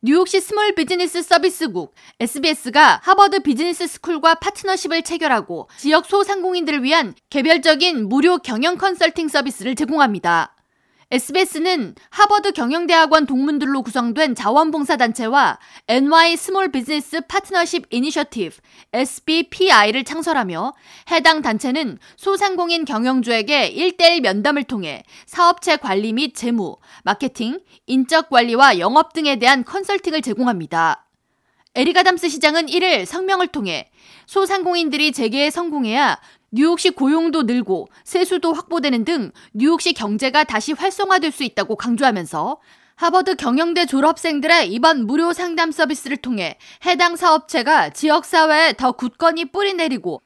뉴욕시 스몰 비즈니스 서비스국 SBS가 하버드 비즈니스 스쿨과 파트너십을 체결하고 지역 소상공인들을 위한 개별적인 무료 경영 컨설팅 서비스를 제공합니다. SBS는 하버드 경영대학원 동문들로 구성된 자원봉사단체와 NY 스몰 비즈니스 파트너십 이니셔티브 SBPI를 창설하며 해당 단체는 소상공인 경영주에게 1대1 면담을 통해 사업체 관리 및 재무, 마케팅, 인적 관리와 영업 등에 대한 컨설팅을 제공합니다. 에릭 아담스 시장은 1일 성명을 통해 소상공인들이 재계에 성공해야 뉴욕시 고용도 늘고 세수도 확보되는 등 뉴욕시 경제가 다시 활성화될 수 있다고 강조하면서 하버드 경영대 졸업생들의 이번 무료 상담 서비스를 통해 해당 사업체가 지역사회에 더 굳건히 뿌리 내리고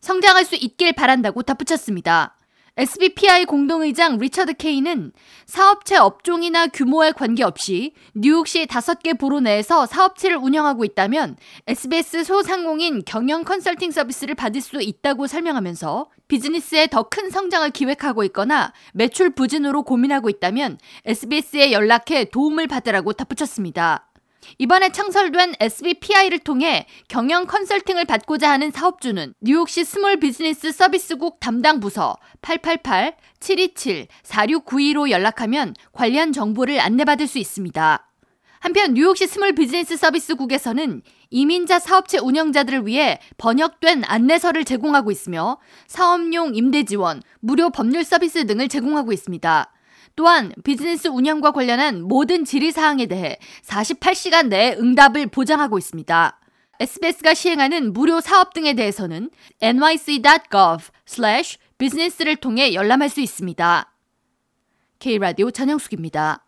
성장할 수 있길 바란다고 덧붙였습니다. SBPI 공동의장 리처드 케이는 사업체 업종이나 규모에 관계없이 뉴욕시 다섯 개 borough 내에서 사업체를 운영하고 있다면 SBS 소상공인 경영 컨설팅 서비스를 받을 수 있다고 설명하면서 비즈니스의 더 큰 성장을 기획하고 있거나 매출 부진으로 고민하고 있다면 SBS에 연락해 도움을 받으라고 덧붙였습니다. 이번에 창설된 SBPI를 통해 경영 컨설팅을 받고자 하는 사업주는 뉴욕시 스몰 비즈니스 서비스국 담당 부서 888-727-4692로 연락하면 관련 정보를 안내받을 수 있습니다. 한편 뉴욕시 스몰 비즈니스 서비스국에서는 이민자 사업체 운영자들을 위해 번역된 안내서를 제공하고 있으며 사업용 임대 지원, 무료 법률 서비스 등을 제공하고 있습니다. 또한 비즈니스 운영과 관련한 모든 질의사항에 대해 48시간 내에 응답을 보장하고 있습니다. SBS가 시행하는 무료 사업 등에 대해서는 nyc.gov/business를 통해 열람할 수 있습니다. K라디오 전영숙입니다.